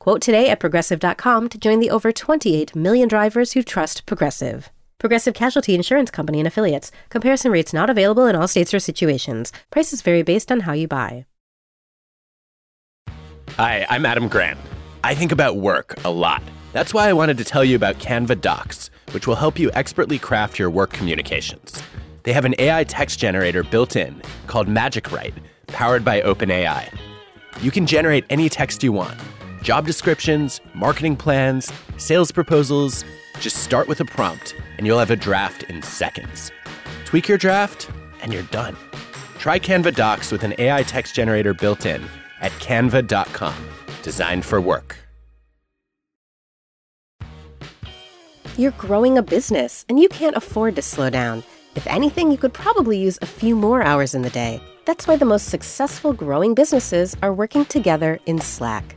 Quote today at progressive.com to join the over 28 million drivers who trust Progressive. Progressive Casualty Insurance Company and affiliates. Comparison rates not available in all states or situations. Prices vary based on how you buy. Hi, I'm Adam Grant. I think about work a lot. That's why I wanted to tell you about Canva Docs, which will help you expertly craft your work communications. They have an AI text generator built in called Magic Write, powered by OpenAI. You can generate any text you want job descriptions, marketing plans, sales proposals. Just start with a prompt and you'll have a draft in seconds. Tweak your draft and you're done. Try Canva Docs with an AI text generator built in at canva.com. Designed for work. You're growing a business and you can't afford to slow down. If anything, you could probably use a few more hours in the day. That's why the most successful growing businesses are working together in Slack.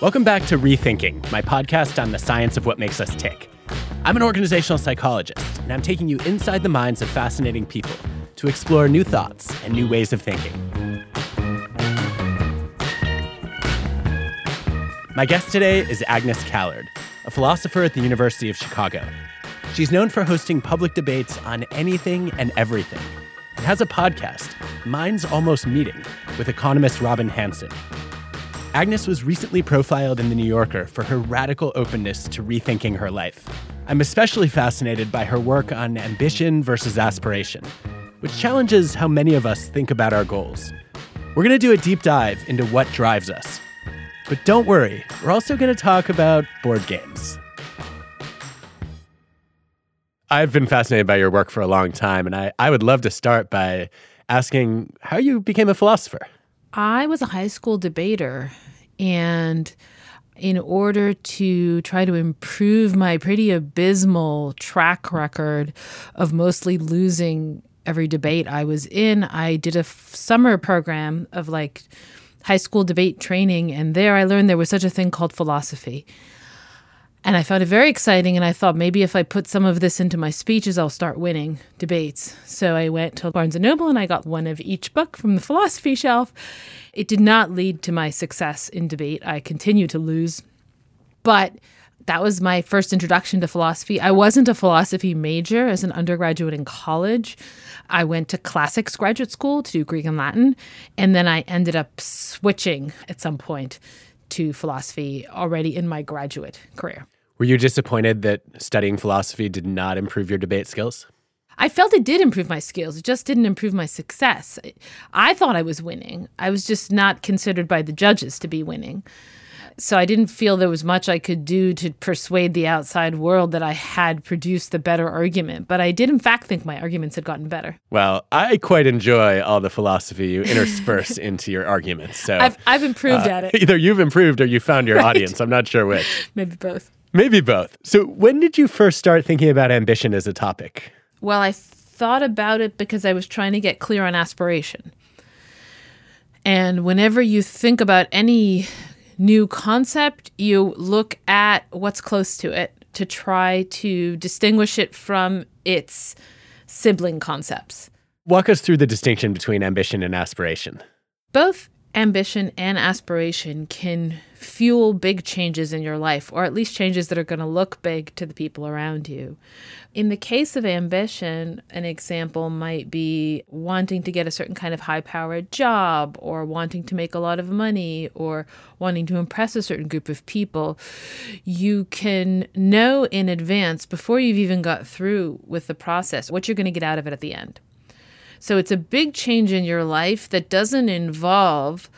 Welcome back to Rethinking, my podcast on the science of what makes us tick. I'm an organizational psychologist, and I'm taking you inside the minds of fascinating people to explore new thoughts and new ways of thinking. My guest today is Agnes Callard, a philosopher at the University of Chicago. She's known for hosting public debates on anything and everything, and has a podcast, Minds Almost Meeting, with economist Robin Hanson. Agnes was recently profiled in The New Yorker for her radical openness to rethinking her life. I'm especially fascinated by her work on ambition versus aspiration, which challenges how many of us think about our goals. We're going to do a deep dive into what drives us. But don't worry, we're also going to talk about board games. I've been fascinated by your work for a long time, and I, I would love to start by asking how you became a philosopher. I was a high school debater, and in order to try to improve my pretty abysmal track record of mostly losing every debate I was in, I did a f- summer program of like high school debate training, and there I learned there was such a thing called philosophy. And I found it very exciting. And I thought maybe if I put some of this into my speeches, I'll start winning debates. So I went to Barnes and Noble and I got one of each book from the philosophy shelf. It did not lead to my success in debate. I continue to lose. But that was my first introduction to philosophy. I wasn't a philosophy major as an undergraduate in college. I went to classics graduate school to do Greek and Latin. And then I ended up switching at some point to philosophy already in my graduate career. Were you disappointed that studying philosophy did not improve your debate skills? I felt it did improve my skills. It just didn't improve my success. I thought I was winning. I was just not considered by the judges to be winning. So I didn't feel there was much I could do to persuade the outside world that I had produced the better argument. But I did, in fact, think my arguments had gotten better. Well, I quite enjoy all the philosophy you intersperse into your arguments. So I've, I've improved uh, at it. Either you've improved or you found your right. audience. I'm not sure which. Maybe both. Maybe both. So when did you first start thinking about ambition as a topic? Well, I thought about it because I was trying to get clear on aspiration. And whenever you think about any new concept, you look at what's close to it to try to distinguish it from its sibling concepts. Walk us through the distinction between ambition and aspiration. Both ambition and aspiration can fuel big changes in your life, or at least changes that are going to look big to the people around you. In the case of ambition, an example might be wanting to get a certain kind of high powered job, or wanting to make a lot of money, or wanting to impress a certain group of people. You can know in advance, before you've even got through with the process, what you're going to get out of it at the end. So it's a big change in your life that doesn't involve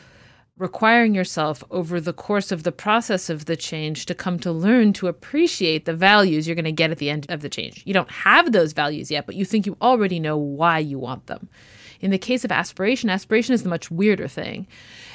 requiring yourself over the course of the process of the change to come to learn to appreciate the values you're going to get at the end of the change. You don't have those values yet, but you think you already know why you want them. In the case of aspiration, aspiration is the much weirder thing.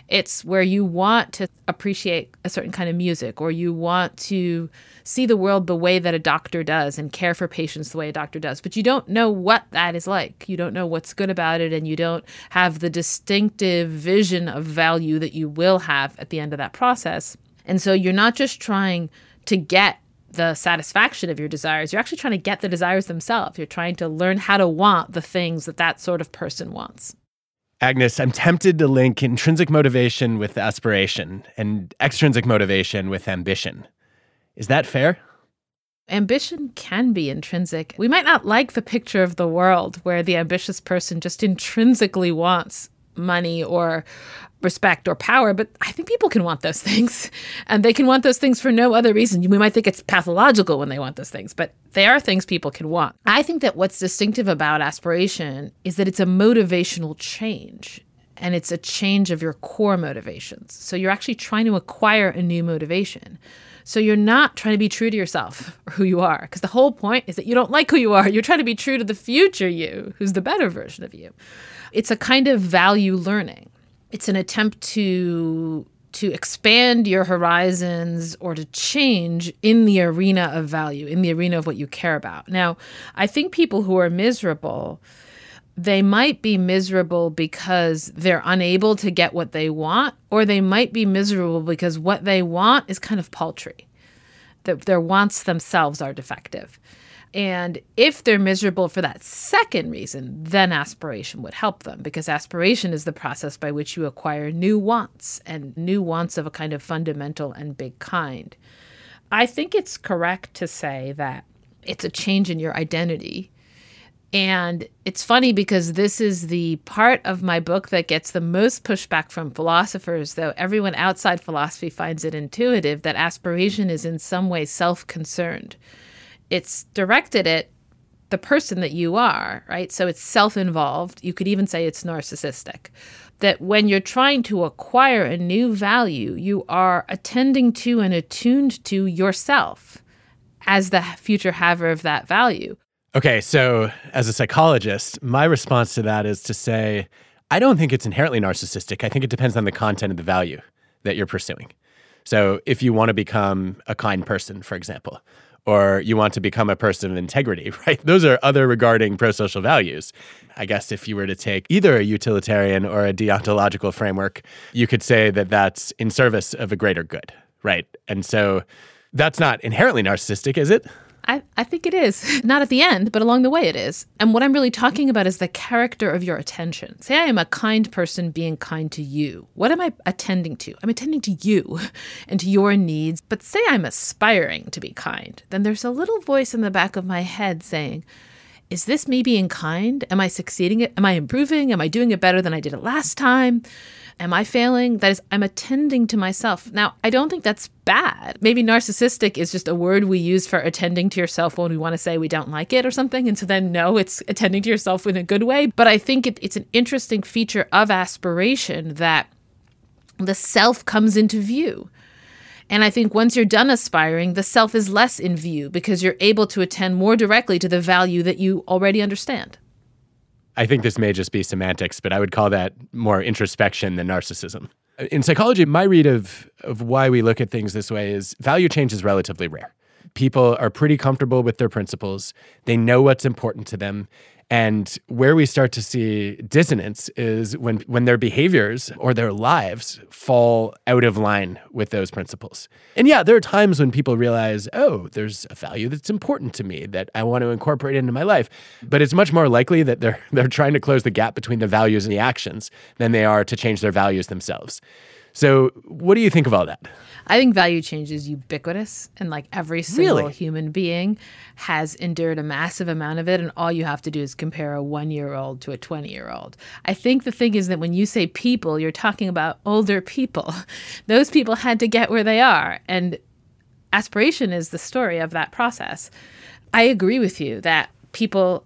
It's where you want to appreciate a certain kind of music or you want to see the world the way that a doctor does and care for patients the way a doctor does, but you don't know what that is like. You don't know what's good about it and you don't have the distinctive vision of value that you will have at the end of that process. And so you're not just trying to get the satisfaction of your desires. You're actually trying to get the desires themselves. You're trying to learn how to want the things that that sort of person wants. Agnes, I'm tempted to link intrinsic motivation with aspiration and extrinsic motivation with ambition. Is that fair? Ambition can be intrinsic. We might not like the picture of the world where the ambitious person just intrinsically wants money or respect or power, but I think people can want those things. And they can want those things for no other reason. We might think it's pathological when they want those things, but they are things people can want. I think that what's distinctive about aspiration is that it's a motivational change and it's a change of your core motivations. So you're actually trying to acquire a new motivation. So you're not trying to be true to yourself or who you are, because the whole point is that you don't like who you are. You're trying to be true to the future you, who's the better version of you. It's a kind of value learning. It's an attempt to to expand your horizons or to change in the arena of value, in the arena of what you care about. Now, I think people who are miserable, they might be miserable because they're unable to get what they want, or they might be miserable because what they want is kind of paltry. That their wants themselves are defective. And if they're miserable for that second reason, then aspiration would help them because aspiration is the process by which you acquire new wants and new wants of a kind of fundamental and big kind. I think it's correct to say that it's a change in your identity. And it's funny because this is the part of my book that gets the most pushback from philosophers, though everyone outside philosophy finds it intuitive that aspiration is in some way self concerned it's directed at the person that you are, right? So it's self involved. You could even say it's narcissistic. That when you're trying to acquire a new value, you are attending to and attuned to yourself as the future haver of that value. Okay, so as a psychologist, my response to that is to say, I don't think it's inherently narcissistic. I think it depends on the content of the value that you're pursuing. So if you want to become a kind person, for example, or you want to become a person of integrity, right? Those are other regarding pro social values. I guess if you were to take either a utilitarian or a deontological framework, you could say that that's in service of a greater good, right? And so that's not inherently narcissistic, is it? I, I think it is. Not at the end, but along the way it is. And what I'm really talking about is the character of your attention. Say I am a kind person being kind to you. What am I attending to? I'm attending to you and to your needs. But say I'm aspiring to be kind. Then there's a little voice in the back of my head saying, is this me being kind? Am I succeeding? Am I improving? Am I doing it better than I did it last time? Am I failing? That is, I'm attending to myself. Now, I don't think that's bad. Maybe narcissistic is just a word we use for attending to yourself when we want to say we don't like it or something. And so then, no, it's attending to yourself in a good way. But I think it, it's an interesting feature of aspiration that the self comes into view. And I think once you're done aspiring, the self is less in view because you're able to attend more directly to the value that you already understand. I think this may just be semantics, but I would call that more introspection than narcissism. In psychology, my read of, of why we look at things this way is value change is relatively rare. People are pretty comfortable with their principles, they know what's important to them, And where we start to see dissonance is when, when their behaviors or their lives fall out of line with those principles. And yeah, there are times when people realize, oh, there's a value that's important to me that I want to incorporate into my life. But it's much more likely that they're, they're trying to close the gap between the values and the actions than they are to change their values themselves. So, what do you think of all that? I think value change is ubiquitous, and like every single really? human being has endured a massive amount of it, and all you have to do is compare a one year old to a 20 year old. I think the thing is that when you say people, you're talking about older people. Those people had to get where they are, and aspiration is the story of that process. I agree with you that people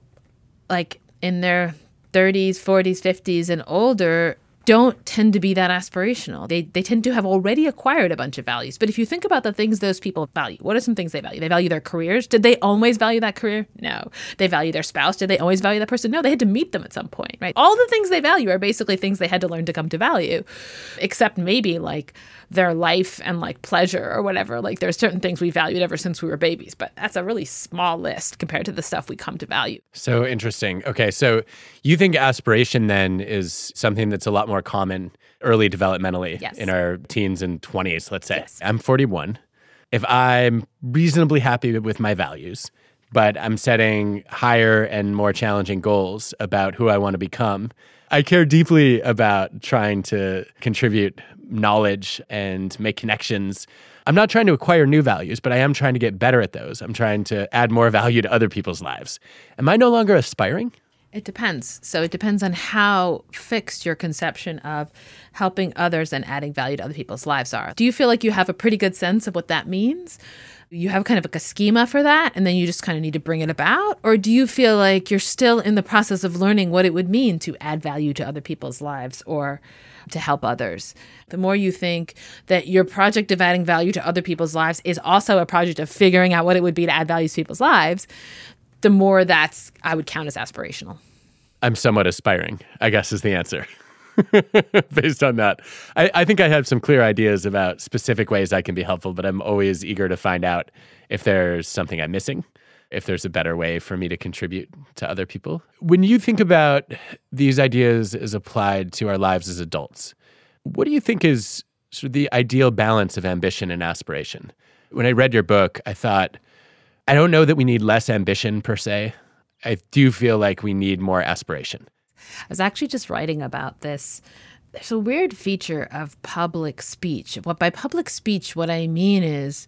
like in their 30s, 40s, 50s, and older don't tend to be that aspirational. They, they tend to have already acquired a bunch of values. But if you think about the things those people value, what are some things they value? They value their careers. Did they always value that career? No. They value their spouse. Did they always value that person? No. They had to meet them at some point, right? All the things they value are basically things they had to learn to come to value, except maybe like their life and like pleasure or whatever. Like there's certain things we valued ever since we were babies, but that's a really small list compared to the stuff we come to value. So interesting. Okay. So you think aspiration then is something that's a lot more common early developmentally yes. in our teens and 20s, let's say. Yes. I'm 41. If I'm reasonably happy with my values, but I'm setting higher and more challenging goals about who I want to become, I care deeply about trying to contribute knowledge and make connections. I'm not trying to acquire new values, but I am trying to get better at those. I'm trying to add more value to other people's lives. Am I no longer aspiring? It depends. So it depends on how fixed your conception of helping others and adding value to other people's lives are. Do you feel like you have a pretty good sense of what that means? You have kind of like a schema for that, and then you just kind of need to bring it about? Or do you feel like you're still in the process of learning what it would mean to add value to other people's lives or to help others? The more you think that your project of adding value to other people's lives is also a project of figuring out what it would be to add value to people's lives, the more that's I would count as aspirational. I'm somewhat aspiring, I guess is the answer. Based on that, I, I think I have some clear ideas about specific ways I can be helpful, but I'm always eager to find out if there's something I'm missing, if there's a better way for me to contribute to other people. When you think about these ideas as applied to our lives as adults, what do you think is sort of the ideal balance of ambition and aspiration? When I read your book, I thought, I don't know that we need less ambition per se. I do feel like we need more aspiration. I was actually just writing about this. There's a weird feature of public speech. What by public speech, what I mean is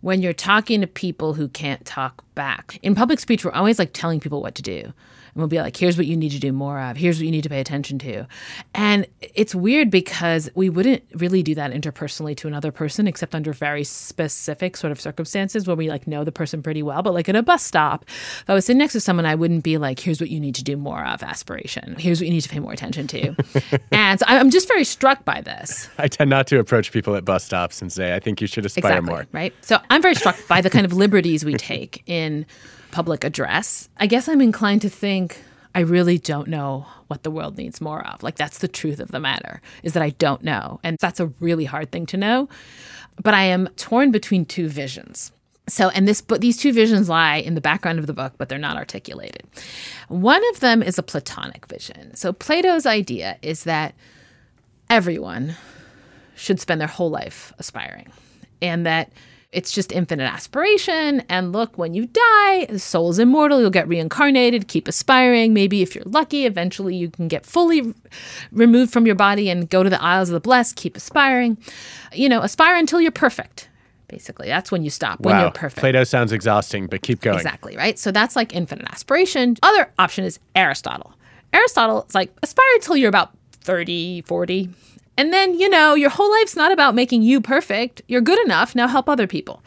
when you're talking to people who can't talk back. In public speech, we're always like telling people what to do we'll be like, here's what you need to do more of. Here's what you need to pay attention to. And it's weird because we wouldn't really do that interpersonally to another person except under very specific sort of circumstances where we like know the person pretty well. But like at a bus stop, if I was sitting next to someone, I wouldn't be like, here's what you need to do more of aspiration. Here's what you need to pay more attention to. and so I'm just very struck by this. I tend not to approach people at bus stops and say, I think you should aspire exactly, more. Right. So I'm very struck by the kind of liberties we take in public address, I guess I'm inclined to think I really don't know what the world needs more of. Like that's the truth of the matter is that I don't know. And that's a really hard thing to know. But I am torn between two visions. So, and this, but these two visions lie in the background of the book, but they're not articulated. One of them is a Platonic vision. So, Plato's idea is that everyone should spend their whole life aspiring, and that it's just infinite aspiration. And look, when you die, the soul is immortal. You'll get reincarnated, keep aspiring. Maybe if you're lucky, eventually you can get fully removed from your body and go to the Isles of the Blessed, keep aspiring. You know, aspire until you're perfect. Basically, that's when you stop, wow. when you're perfect. Plato sounds exhausting, but keep going. Exactly, right? So that's like infinite aspiration. Other option is Aristotle. Aristotle is like aspire until you're about 30, 40, and then, you know, your whole life's not about making you perfect. You're good enough. Now help other people.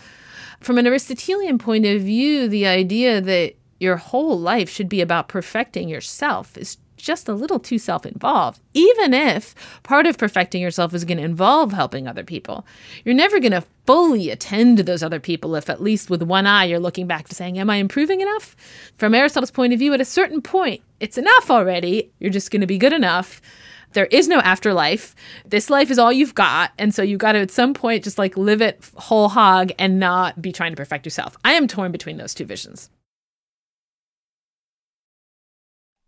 From an Aristotelian point of view, the idea that your whole life should be about perfecting yourself is just a little too self involved. Even if part of perfecting yourself is going to involve helping other people, you're never going to fully attend to those other people if, at least with one eye, you're looking back to saying, Am I improving enough? From Aristotle's point of view, at a certain point, it's enough already. You're just going to be good enough there is no afterlife. This life is all you've got. And so you got to, at some point, just like live it whole hog and not be trying to perfect yourself. I am torn between those two visions.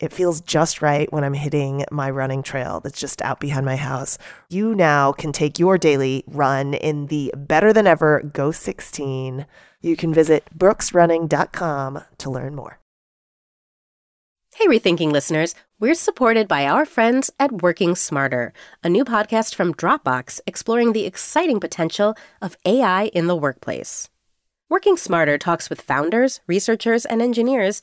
It feels just right when I'm hitting my running trail that's just out behind my house. You now can take your daily run in the better than ever Ghost 16. You can visit brooksrunning.com to learn more. Hey, Rethinking listeners, we're supported by our friends at Working Smarter, a new podcast from Dropbox exploring the exciting potential of AI in the workplace. Working Smarter talks with founders, researchers, and engineers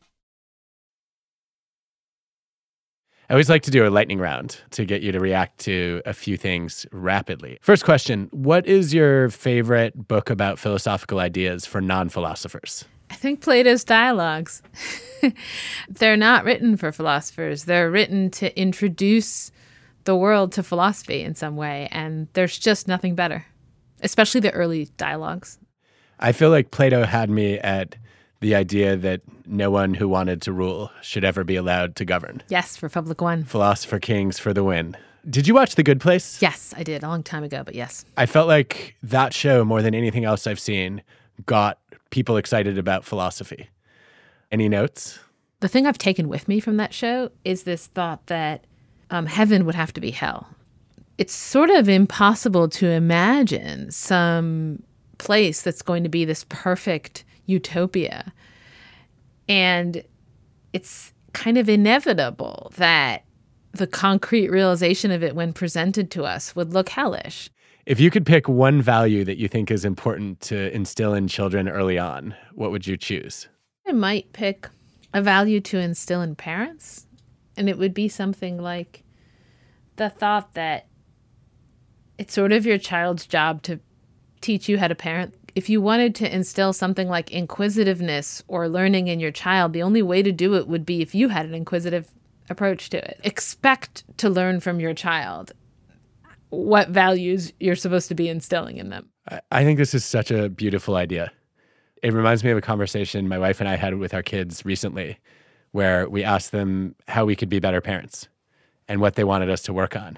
I always like to do a lightning round to get you to react to a few things rapidly. First question What is your favorite book about philosophical ideas for non philosophers? I think Plato's dialogues. they're not written for philosophers. They're written to introduce the world to philosophy in some way, and there's just nothing better, especially the early dialogues. I feel like Plato had me at the idea that no one who wanted to rule should ever be allowed to govern. Yes, Republic One. Philosopher Kings for the win. Did you watch The Good Place? Yes, I did a long time ago, but yes. I felt like that show, more than anything else I've seen, got people excited about philosophy. Any notes? The thing I've taken with me from that show is this thought that um, heaven would have to be hell. It's sort of impossible to imagine some place that's going to be this perfect utopia. And it's kind of inevitable that the concrete realization of it when presented to us would look hellish. If you could pick one value that you think is important to instill in children early on, what would you choose? I might pick a value to instill in parents, and it would be something like the thought that it's sort of your child's job to teach you how to parent. If you wanted to instill something like inquisitiveness or learning in your child, the only way to do it would be if you had an inquisitive approach to it. Expect to learn from your child what values you're supposed to be instilling in them. I think this is such a beautiful idea. It reminds me of a conversation my wife and I had with our kids recently, where we asked them how we could be better parents and what they wanted us to work on.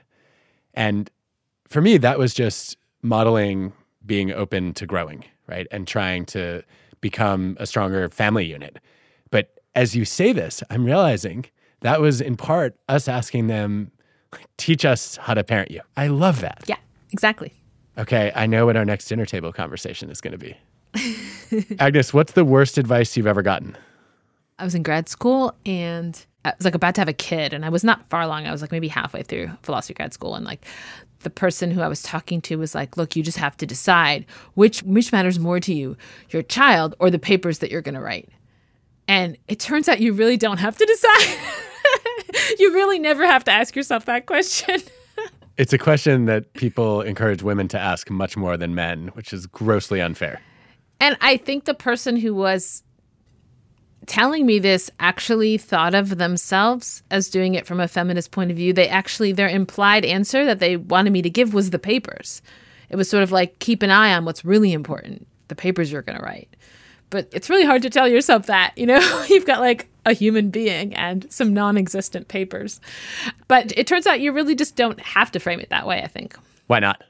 And for me, that was just modeling being open to growing, right? And trying to become a stronger family unit. But as you say this, I'm realizing that was in part us asking them teach us how to parent you. I love that. Yeah, exactly. Okay, I know what our next dinner table conversation is going to be. Agnes, what's the worst advice you've ever gotten? I was in grad school and I was like about to have a kid and I was not far along. I was like maybe halfway through philosophy grad school and like the person who I was talking to was like, "Look, you just have to decide which which matters more to you, your child or the papers that you're going to write." And it turns out you really don't have to decide. you really never have to ask yourself that question. it's a question that people encourage women to ask much more than men, which is grossly unfair. And I think the person who was telling me this actually thought of themselves as doing it from a feminist point of view. They actually, their implied answer that they wanted me to give was the papers. It was sort of like, keep an eye on what's really important, the papers you're going to write. But it's really hard to tell yourself that, you know? You've got like a human being and some non existent papers. But it turns out you really just don't have to frame it that way, I think. Why not?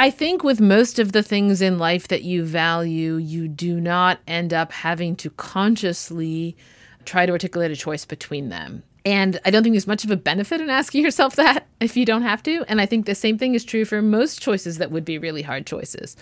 I think with most of the things in life that you value, you do not end up having to consciously try to articulate a choice between them. And I don't think there's much of a benefit in asking yourself that if you don't have to. And I think the same thing is true for most choices that would be really hard choices.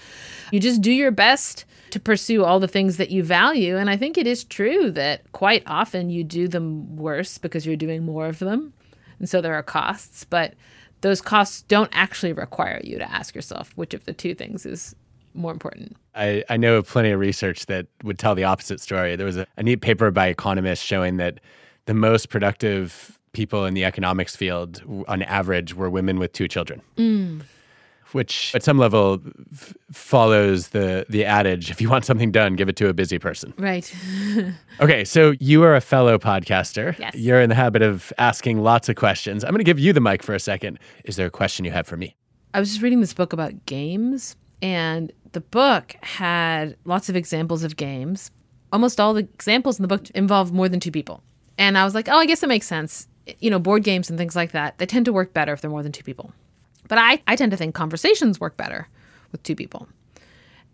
You just do your best to pursue all the things that you value. And I think it is true that quite often you do them worse because you're doing more of them. And so there are costs, but those costs don't actually require you to ask yourself which of the two things is more important. I, I know of plenty of research that would tell the opposite story. There was a, a neat paper by economists showing that the most productive people in the economics field, on average, were women with two children. Mm. Which, at some level, f- follows the the adage: if you want something done, give it to a busy person. Right. Okay, so you are a fellow podcaster. Yes. You're in the habit of asking lots of questions. I'm going to give you the mic for a second. Is there a question you have for me? I was just reading this book about games, and the book had lots of examples of games. Almost all the examples in the book involve more than two people. And I was like, oh, I guess that makes sense. You know, board games and things like that, they tend to work better if they're more than two people. But I, I tend to think conversations work better with two people.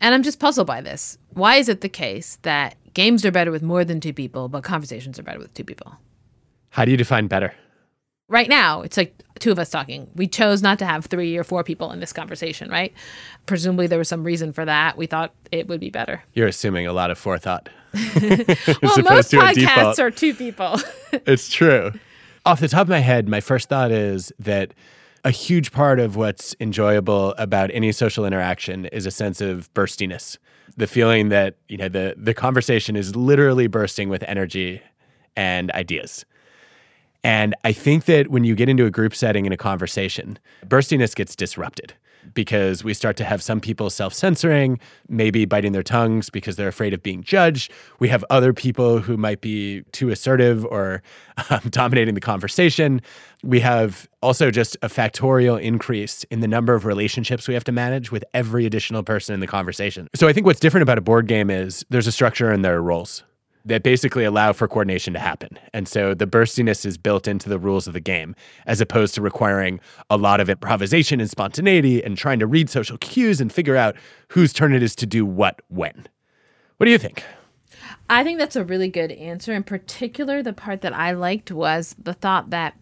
And I'm just puzzled by this. Why is it the case that games are better with more than two people, but conversations are better with two people? How do you define better? right now it's like two of us talking we chose not to have three or four people in this conversation right presumably there was some reason for that we thought it would be better You're assuming a lot of forethought. well most podcasts are two people it's true. Off the top of my head, my first thought is that a huge part of what's enjoyable about any social interaction is a sense of burstiness. The feeling that, you know, the the conversation is literally bursting with energy and ideas. And I think that when you get into a group setting in a conversation, burstiness gets disrupted because we start to have some people self censoring, maybe biting their tongues because they're afraid of being judged. We have other people who might be too assertive or um, dominating the conversation. We have also just a factorial increase in the number of relationships we have to manage with every additional person in the conversation. So I think what's different about a board game is there's a structure and there are roles that basically allow for coordination to happen. And so the burstiness is built into the rules of the game, as opposed to requiring a lot of improvisation and spontaneity and trying to read social cues and figure out whose turn it is to do what when. What do you think? i think that's a really good answer in particular the part that i liked was the thought that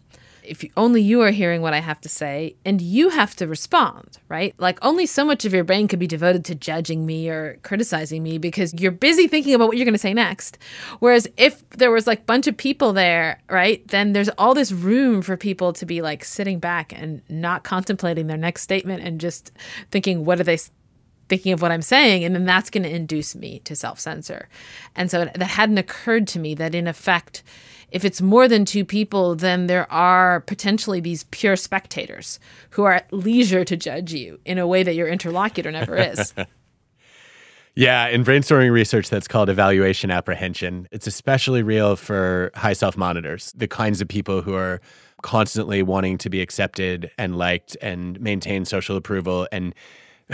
if you, only you are hearing what I have to say and you have to respond, right? Like only so much of your brain could be devoted to judging me or criticizing me because you're busy thinking about what you're going to say next. Whereas if there was like bunch of people there, right, then there's all this room for people to be like sitting back and not contemplating their next statement and just thinking, what are they thinking of what I'm saying, and then that's going to induce me to self censor. And so that hadn't occurred to me that in effect, if it's more than two people, then there are potentially these pure spectators who are at leisure to judge you in a way that your interlocutor never is. Yeah, in brainstorming research that's called evaluation apprehension, it's especially real for high self monitors, the kinds of people who are constantly wanting to be accepted and liked and maintain social approval. And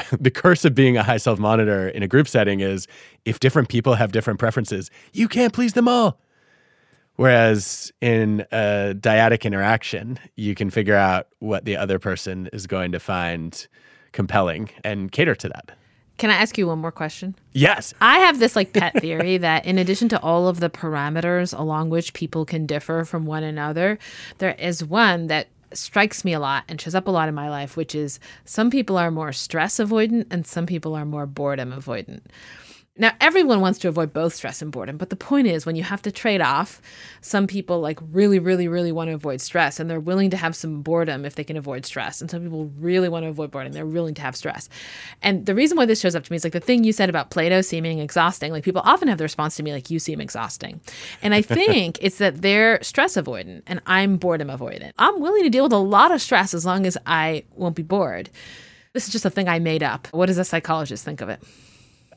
the curse of being a high self monitor in a group setting is if different people have different preferences, you can't please them all. Whereas in a dyadic interaction, you can figure out what the other person is going to find compelling and cater to that. Can I ask you one more question? Yes. I have this like pet theory that in addition to all of the parameters along which people can differ from one another, there is one that strikes me a lot and shows up a lot in my life, which is some people are more stress avoidant and some people are more boredom avoidant. Now, everyone wants to avoid both stress and boredom, but the point is when you have to trade off, some people like really, really, really want to avoid stress and they're willing to have some boredom if they can avoid stress. And some people really want to avoid boredom. They're willing to have stress. And the reason why this shows up to me is like the thing you said about Plato seeming exhausting. Like people often have the response to me like, you seem exhausting. And I think it's that they're stress avoidant and I'm boredom avoidant. I'm willing to deal with a lot of stress as long as I won't be bored. This is just a thing I made up. What does a psychologist think of it?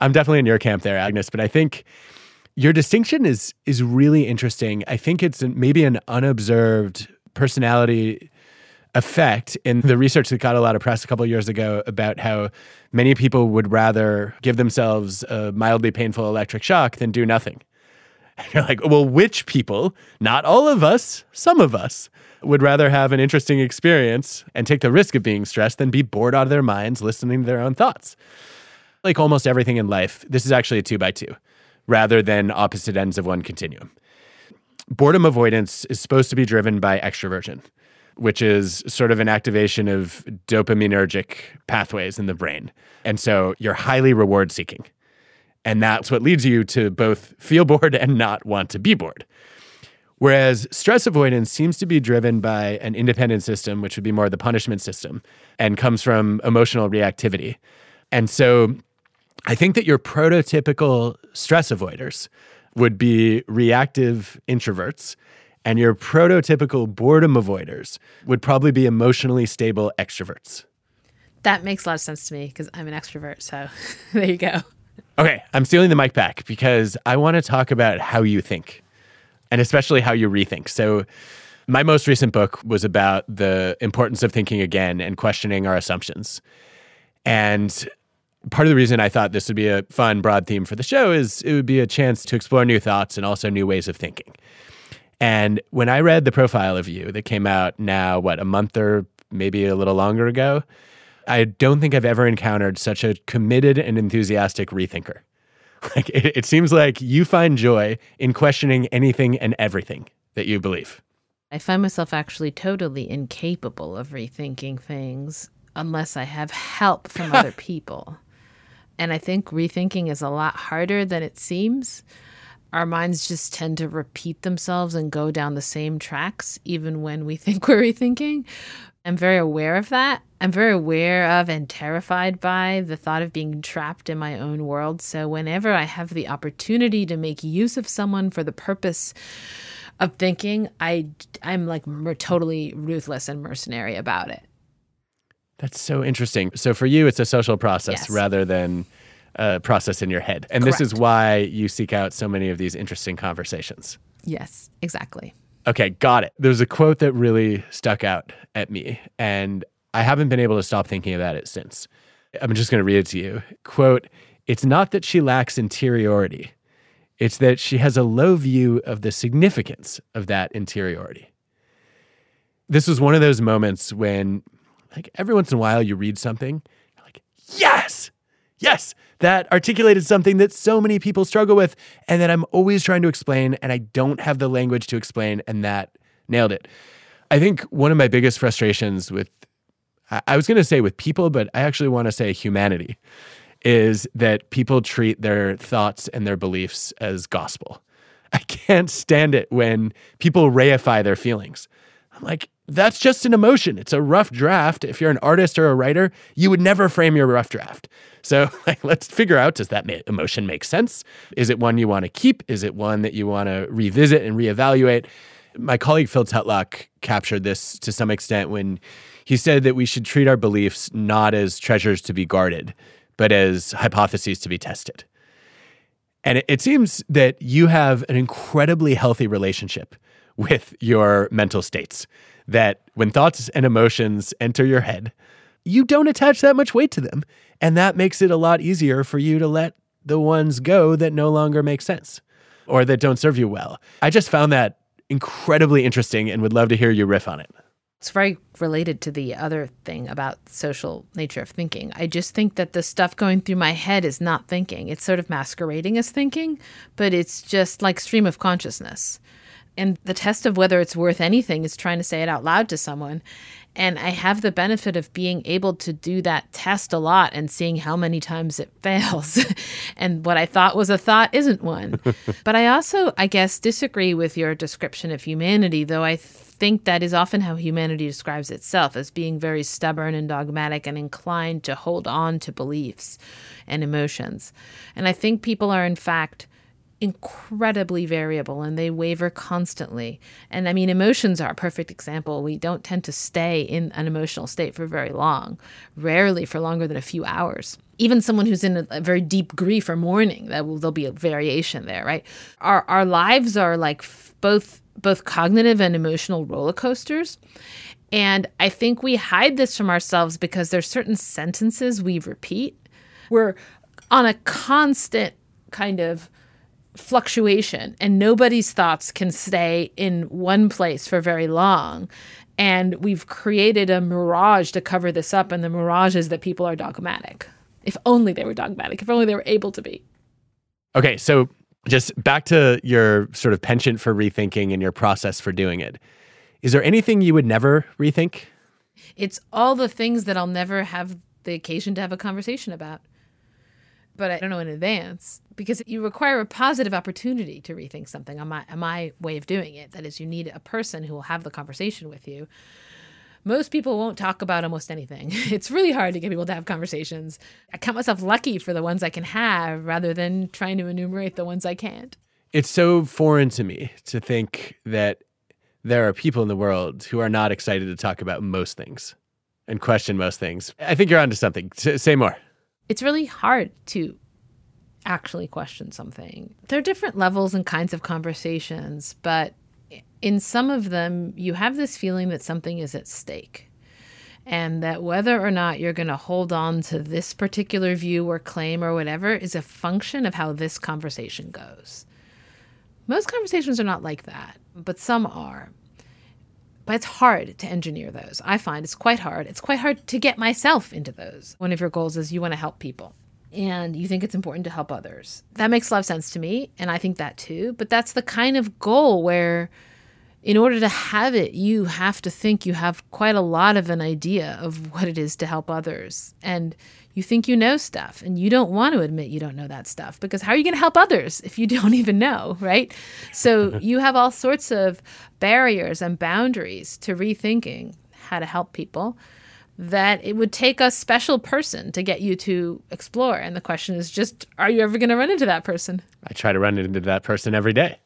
I'm definitely in your camp there, Agnes, but I think your distinction is is really interesting. I think it's maybe an unobserved personality effect in the research that got a lot of press a couple years ago about how many people would rather give themselves a mildly painful electric shock than do nothing. And you're like, well, which people, not all of us, some of us, would rather have an interesting experience and take the risk of being stressed than be bored out of their minds listening to their own thoughts? Like almost everything in life, this is actually a two by two rather than opposite ends of one continuum. Boredom avoidance is supposed to be driven by extroversion, which is sort of an activation of dopaminergic pathways in the brain. And so you're highly reward seeking. And that's what leads you to both feel bored and not want to be bored. Whereas stress avoidance seems to be driven by an independent system, which would be more the punishment system, and comes from emotional reactivity. And so I think that your prototypical stress avoiders would be reactive introverts, and your prototypical boredom avoiders would probably be emotionally stable extroverts. That makes a lot of sense to me because I'm an extrovert. So there you go. Okay, I'm stealing the mic back because I want to talk about how you think and especially how you rethink. So, my most recent book was about the importance of thinking again and questioning our assumptions. And part of the reason I thought this would be a fun, broad theme for the show is it would be a chance to explore new thoughts and also new ways of thinking. And when I read the profile of you that came out now, what, a month or maybe a little longer ago, I don't think I've ever encountered such a committed and enthusiastic rethinker. Like it, it seems like you find joy in questioning anything and everything that you believe. I find myself actually totally incapable of rethinking things unless I have help from other people. And I think rethinking is a lot harder than it seems. Our minds just tend to repeat themselves and go down the same tracks, even when we think we're rethinking. I'm very aware of that. I'm very aware of and terrified by the thought of being trapped in my own world. So, whenever I have the opportunity to make use of someone for the purpose of thinking, I, I'm like totally ruthless and mercenary about it. That's so interesting. So, for you, it's a social process yes. rather than a process in your head. And Correct. this is why you seek out so many of these interesting conversations. Yes, exactly. Okay, got it. There's a quote that really stuck out at me, and I haven't been able to stop thinking about it since. I'm just going to read it to you. Quote, it's not that she lacks interiority, it's that she has a low view of the significance of that interiority. This was one of those moments when, like, every once in a while you read something, you're like, yes, yes, that articulated something that so many people struggle with and that I'm always trying to explain and I don't have the language to explain and that nailed it. I think one of my biggest frustrations with I was going to say with people but I actually want to say humanity is that people treat their thoughts and their beliefs as gospel. I can't stand it when people reify their feelings. I'm like, that's just an emotion. It's a rough draft. If you're an artist or a writer, you would never frame your rough draft. So like, let's figure out does that emotion make sense? Is it one you want to keep? Is it one that you want to revisit and reevaluate? My colleague Phil Tetlock captured this to some extent when he said that we should treat our beliefs not as treasures to be guarded, but as hypotheses to be tested. And it, it seems that you have an incredibly healthy relationship with your mental states. That when thoughts and emotions enter your head, you don't attach that much weight to them. And that makes it a lot easier for you to let the ones go that no longer make sense or that don't serve you well. I just found that incredibly interesting and would love to hear you riff on it. It's very related to the other thing about social nature of thinking. I just think that the stuff going through my head is not thinking. It's sort of masquerading as thinking, but it's just like stream of consciousness. And the test of whether it's worth anything is trying to say it out loud to someone. And I have the benefit of being able to do that test a lot and seeing how many times it fails. and what I thought was a thought isn't one. but I also, I guess, disagree with your description of humanity, though I think that is often how humanity describes itself as being very stubborn and dogmatic and inclined to hold on to beliefs and emotions. And I think people are, in fact, incredibly variable and they waver constantly. And I mean, emotions are a perfect example. We don't tend to stay in an emotional state for very long, rarely for longer than a few hours. Even someone who's in a, a very deep grief or mourning, that will there'll be a variation there, right? Our our lives are like both both cognitive and emotional roller coasters. And I think we hide this from ourselves because there's certain sentences we repeat. We're on a constant kind of fluctuation and nobody's thoughts can stay in one place for very long. And we've created a mirage to cover this up and the mirage is that people are dogmatic. If only they were dogmatic if only they were able to be. Okay so just back to your sort of penchant for rethinking and your process for doing it. Is there anything you would never rethink? It's all the things that i'll never have the occasion to have a conversation about but I don't know in advance because you require a positive opportunity to rethink something on my on my way of doing it. That is, you need a person who will have the conversation with you. most people won't talk about almost anything. It's really hard to get people to have conversations. I count myself lucky for the ones I can have rather than trying to enumerate the ones I can't. It's so foreign to me to think that there are people in the world who are not excited to talk about most things and question most things. I think you're onto something. S- say more. It's really hard to actually question something. There are different levels and kinds of conversations, but in some of them, you have this feeling that something is at stake. And that whether or not you're going to hold on to this particular view or claim or whatever is a function of how this conversation goes. Most conversations are not like that, but some are. But it's hard to engineer those. I find it's quite hard. It's quite hard to get myself into those. One of your goals is you want to help people and you think it's important to help others. That makes a lot of sense to me, and I think that too. But that's the kind of goal where, in order to have it, you have to think you have quite a lot of an idea of what it is to help others. And you think you know stuff, and you don't want to admit you don't know that stuff because how are you going to help others if you don't even know, right? So you have all sorts of barriers and boundaries to rethinking how to help people that it would take a special person to get you to explore. And the question is just, are you ever going to run into that person? I try to run into that person every day.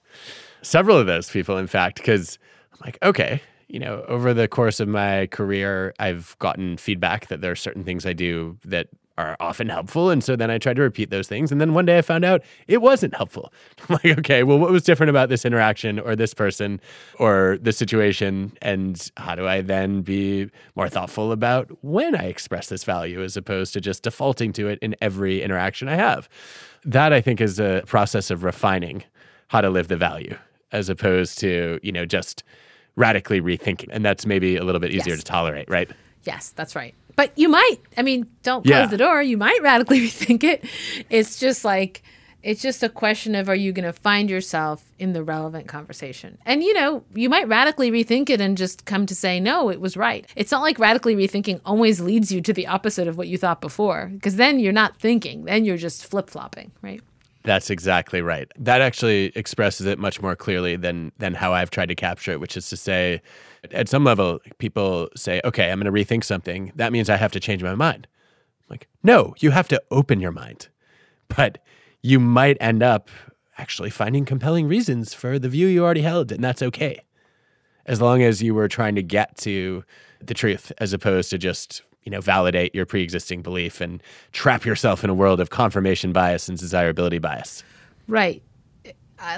Several of those people, in fact, because I'm like, okay, you know, over the course of my career, I've gotten feedback that there are certain things I do that are often helpful. And so then I tried to repeat those things. And then one day I found out it wasn't helpful. I'm like, okay, well, what was different about this interaction or this person or this situation? And how do I then be more thoughtful about when I express this value as opposed to just defaulting to it in every interaction I have? That I think is a process of refining how to live the value as opposed to, you know, just radically rethinking. And that's maybe a little bit easier Yes. to tolerate, right? Yes, that's right. But you might, I mean, don't close Yeah. the door. You might radically rethink it. It's just like, it's just a question of are you going to find yourself in the relevant conversation? And you know, you might radically rethink it and just come to say, no, it was right. It's not like radically rethinking always leads you to the opposite of what you thought before, because then you're not thinking, then you're just flip flopping, right? That's exactly right. That actually expresses it much more clearly than than how I've tried to capture it, which is to say, at some level, people say, "Okay, I'm going to rethink something. That means I have to change my mind." I'm like, no, you have to open your mind, but you might end up actually finding compelling reasons for the view you already held, and that's okay, as long as you were trying to get to the truth as opposed to just you know validate your pre-existing belief and trap yourself in a world of confirmation bias and desirability bias. Right.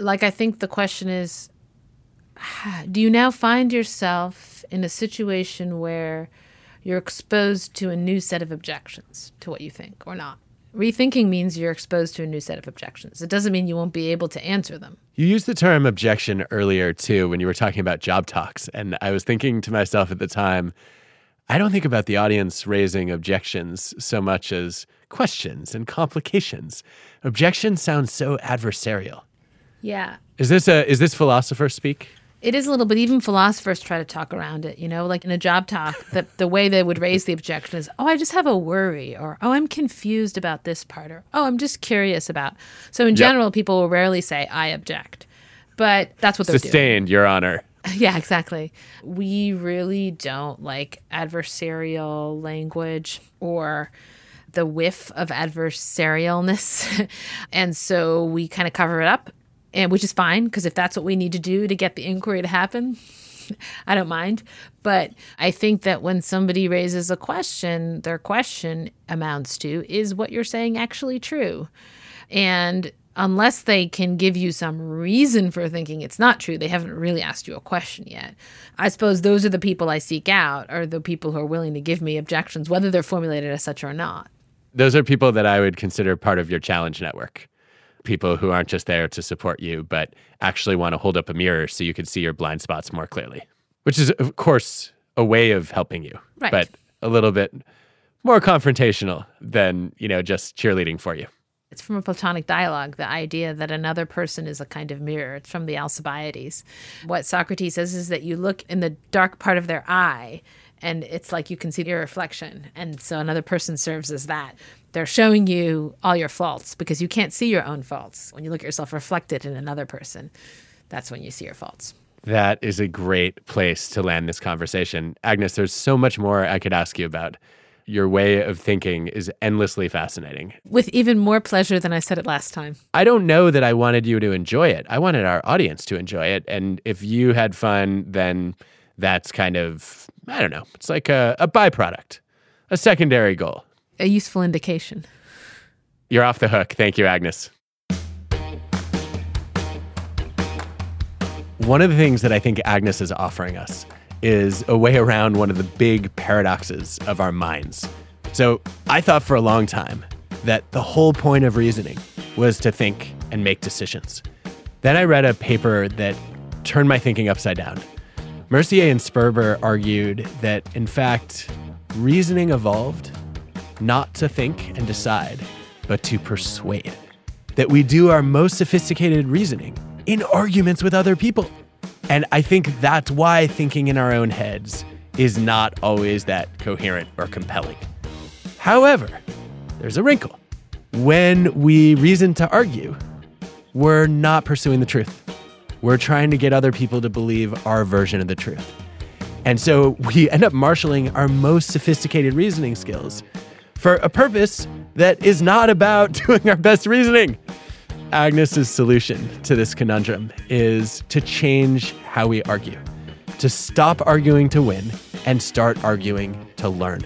Like, I think the question is do you now find yourself in a situation where you're exposed to a new set of objections to what you think or not? Rethinking means you're exposed to a new set of objections. It doesn't mean you won't be able to answer them. You used the term objection earlier too when you were talking about job talks. And I was thinking to myself at the time, I don't think about the audience raising objections so much as questions and complications. Objections sound so adversarial. Yeah. Is this a is this philosopher speak? It is a little but Even philosophers try to talk around it. You know, like in a job talk, the the way they would raise the objection is, "Oh, I just have a worry," or "Oh, I'm confused about this part," or "Oh, I'm just curious about." So in general, people will rarely say, "I object," but that's what they're doing. Sustained, Your Honor. Yeah, exactly. We really don't like adversarial language or the whiff of adversarialness. and so we kind of cover it up, and which is fine because if that's what we need to do to get the inquiry to happen, I don't mind. But I think that when somebody raises a question, their question amounts to is what you're saying actually true? And unless they can give you some reason for thinking it's not true, they haven't really asked you a question yet. I suppose those are the people I seek out, are the people who are willing to give me objections, whether they're formulated as such or not. Those are people that I would consider part of your challenge network. People who aren't just there to support you, but actually want to hold up a mirror so you can see your blind spots more clearly, which is, of course, a way of helping you, Right. but a little bit more confrontational than, you know, just cheerleading for you. It's from a Platonic dialogue, the idea that another person is a kind of mirror. It's from the Alcibiades. What Socrates says is that you look in the dark part of their eye, and it's like you can see your reflection. And so another person serves as that. They're showing you all your faults because you can't see your own faults. When you look at yourself reflected in another person, that's when you see your faults. That is a great place to land this conversation. Agnes, there's so much more I could ask you about. Your way of thinking is endlessly fascinating. With even more pleasure than I said it last time. I don't know that I wanted you to enjoy it. I wanted our audience to enjoy it. And if you had fun, then that's kind of, I don't know, it's like a, a byproduct, a secondary goal. A useful indication. You're off the hook. Thank you, Agnes. One of the things that I think Agnes is offering us is a way around one of the big paradoxes of our minds. So I thought for a long time that the whole point of reasoning was to think and make decisions. Then I read a paper that turned my thinking upside down. Mercier and Sperber argued that, in fact, reasoning evolved not to think and decide, but to persuade. That we do our most sophisticated reasoning in arguments with other people. And I think that's why thinking in our own heads is not always that coherent or compelling. However, there's a wrinkle. When we reason to argue, we're not pursuing the truth. We're trying to get other people to believe our version of the truth. And so we end up marshaling our most sophisticated reasoning skills for a purpose that is not about doing our best reasoning. Agnes's solution to this conundrum is to change how we argue, to stop arguing to win and start arguing to learn.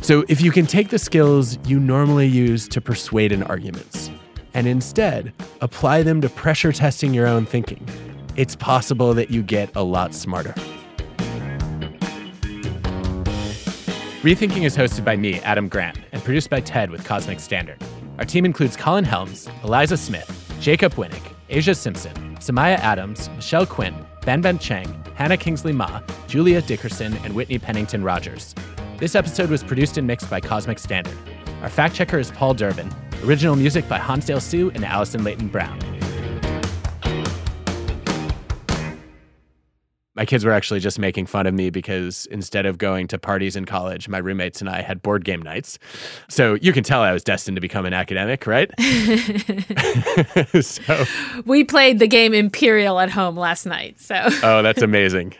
So, if you can take the skills you normally use to persuade in arguments and instead apply them to pressure testing your own thinking, it's possible that you get a lot smarter. Rethinking is hosted by me, Adam Grant, and produced by TED with Cosmic Standard. Our team includes Colin Helms, Eliza Smith, Jacob Winik, Aja Simpson, Samiah Adams, Michelle Quint, Ben Ben Chang, Hannah Kingsley Ma, Julia Dickerson, and Whitney Pennington Rodgers. This episode was produced and mixed by Cosmic Standard. Our fact checker is Paul Durbin. Original music by Hansdale Hsu and Allison Leyton-Brown. My kids were actually just making fun of me because instead of going to parties in college, my roommates and I had board game nights. So you can tell I was destined to become an academic, right? so we played the game Imperial at home last night. So Oh, that's amazing.